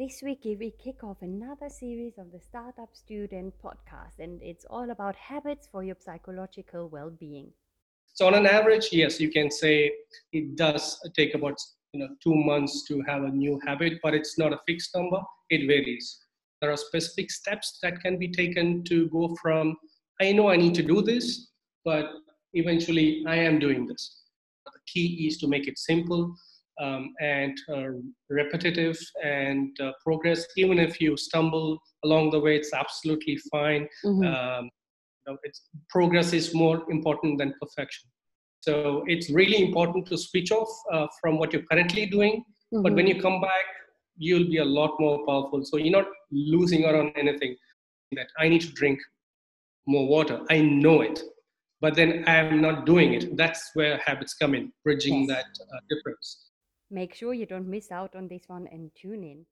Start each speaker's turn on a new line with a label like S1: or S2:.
S1: This week, we kick off another series of the Startup Student podcast, and it's all about habits for your psychological well being.
S2: So, on an average, yes, you can say it does take about you know two months to have a new habit, but it's not a fixed number. It varies. There are specific steps that can be taken to go from I know I need to do this, but eventually I am doing this. The key is to make it simple um, and uh, repetitive and uh, progress. Even if you stumble along the way, it's absolutely fine. Mm-hmm. Um, you know, it's, progress is more important than perfection. So it's really important to switch off uh, from what you're currently doing. Mm-hmm. But when you come back, you'll be a lot more powerful. So you're not losing out on anything. That I need to drink more water. I know it, but then I'm not doing it. That's where habits come in, bridging yes. that uh, difference.
S1: Make sure you don't miss out on this one and tune in.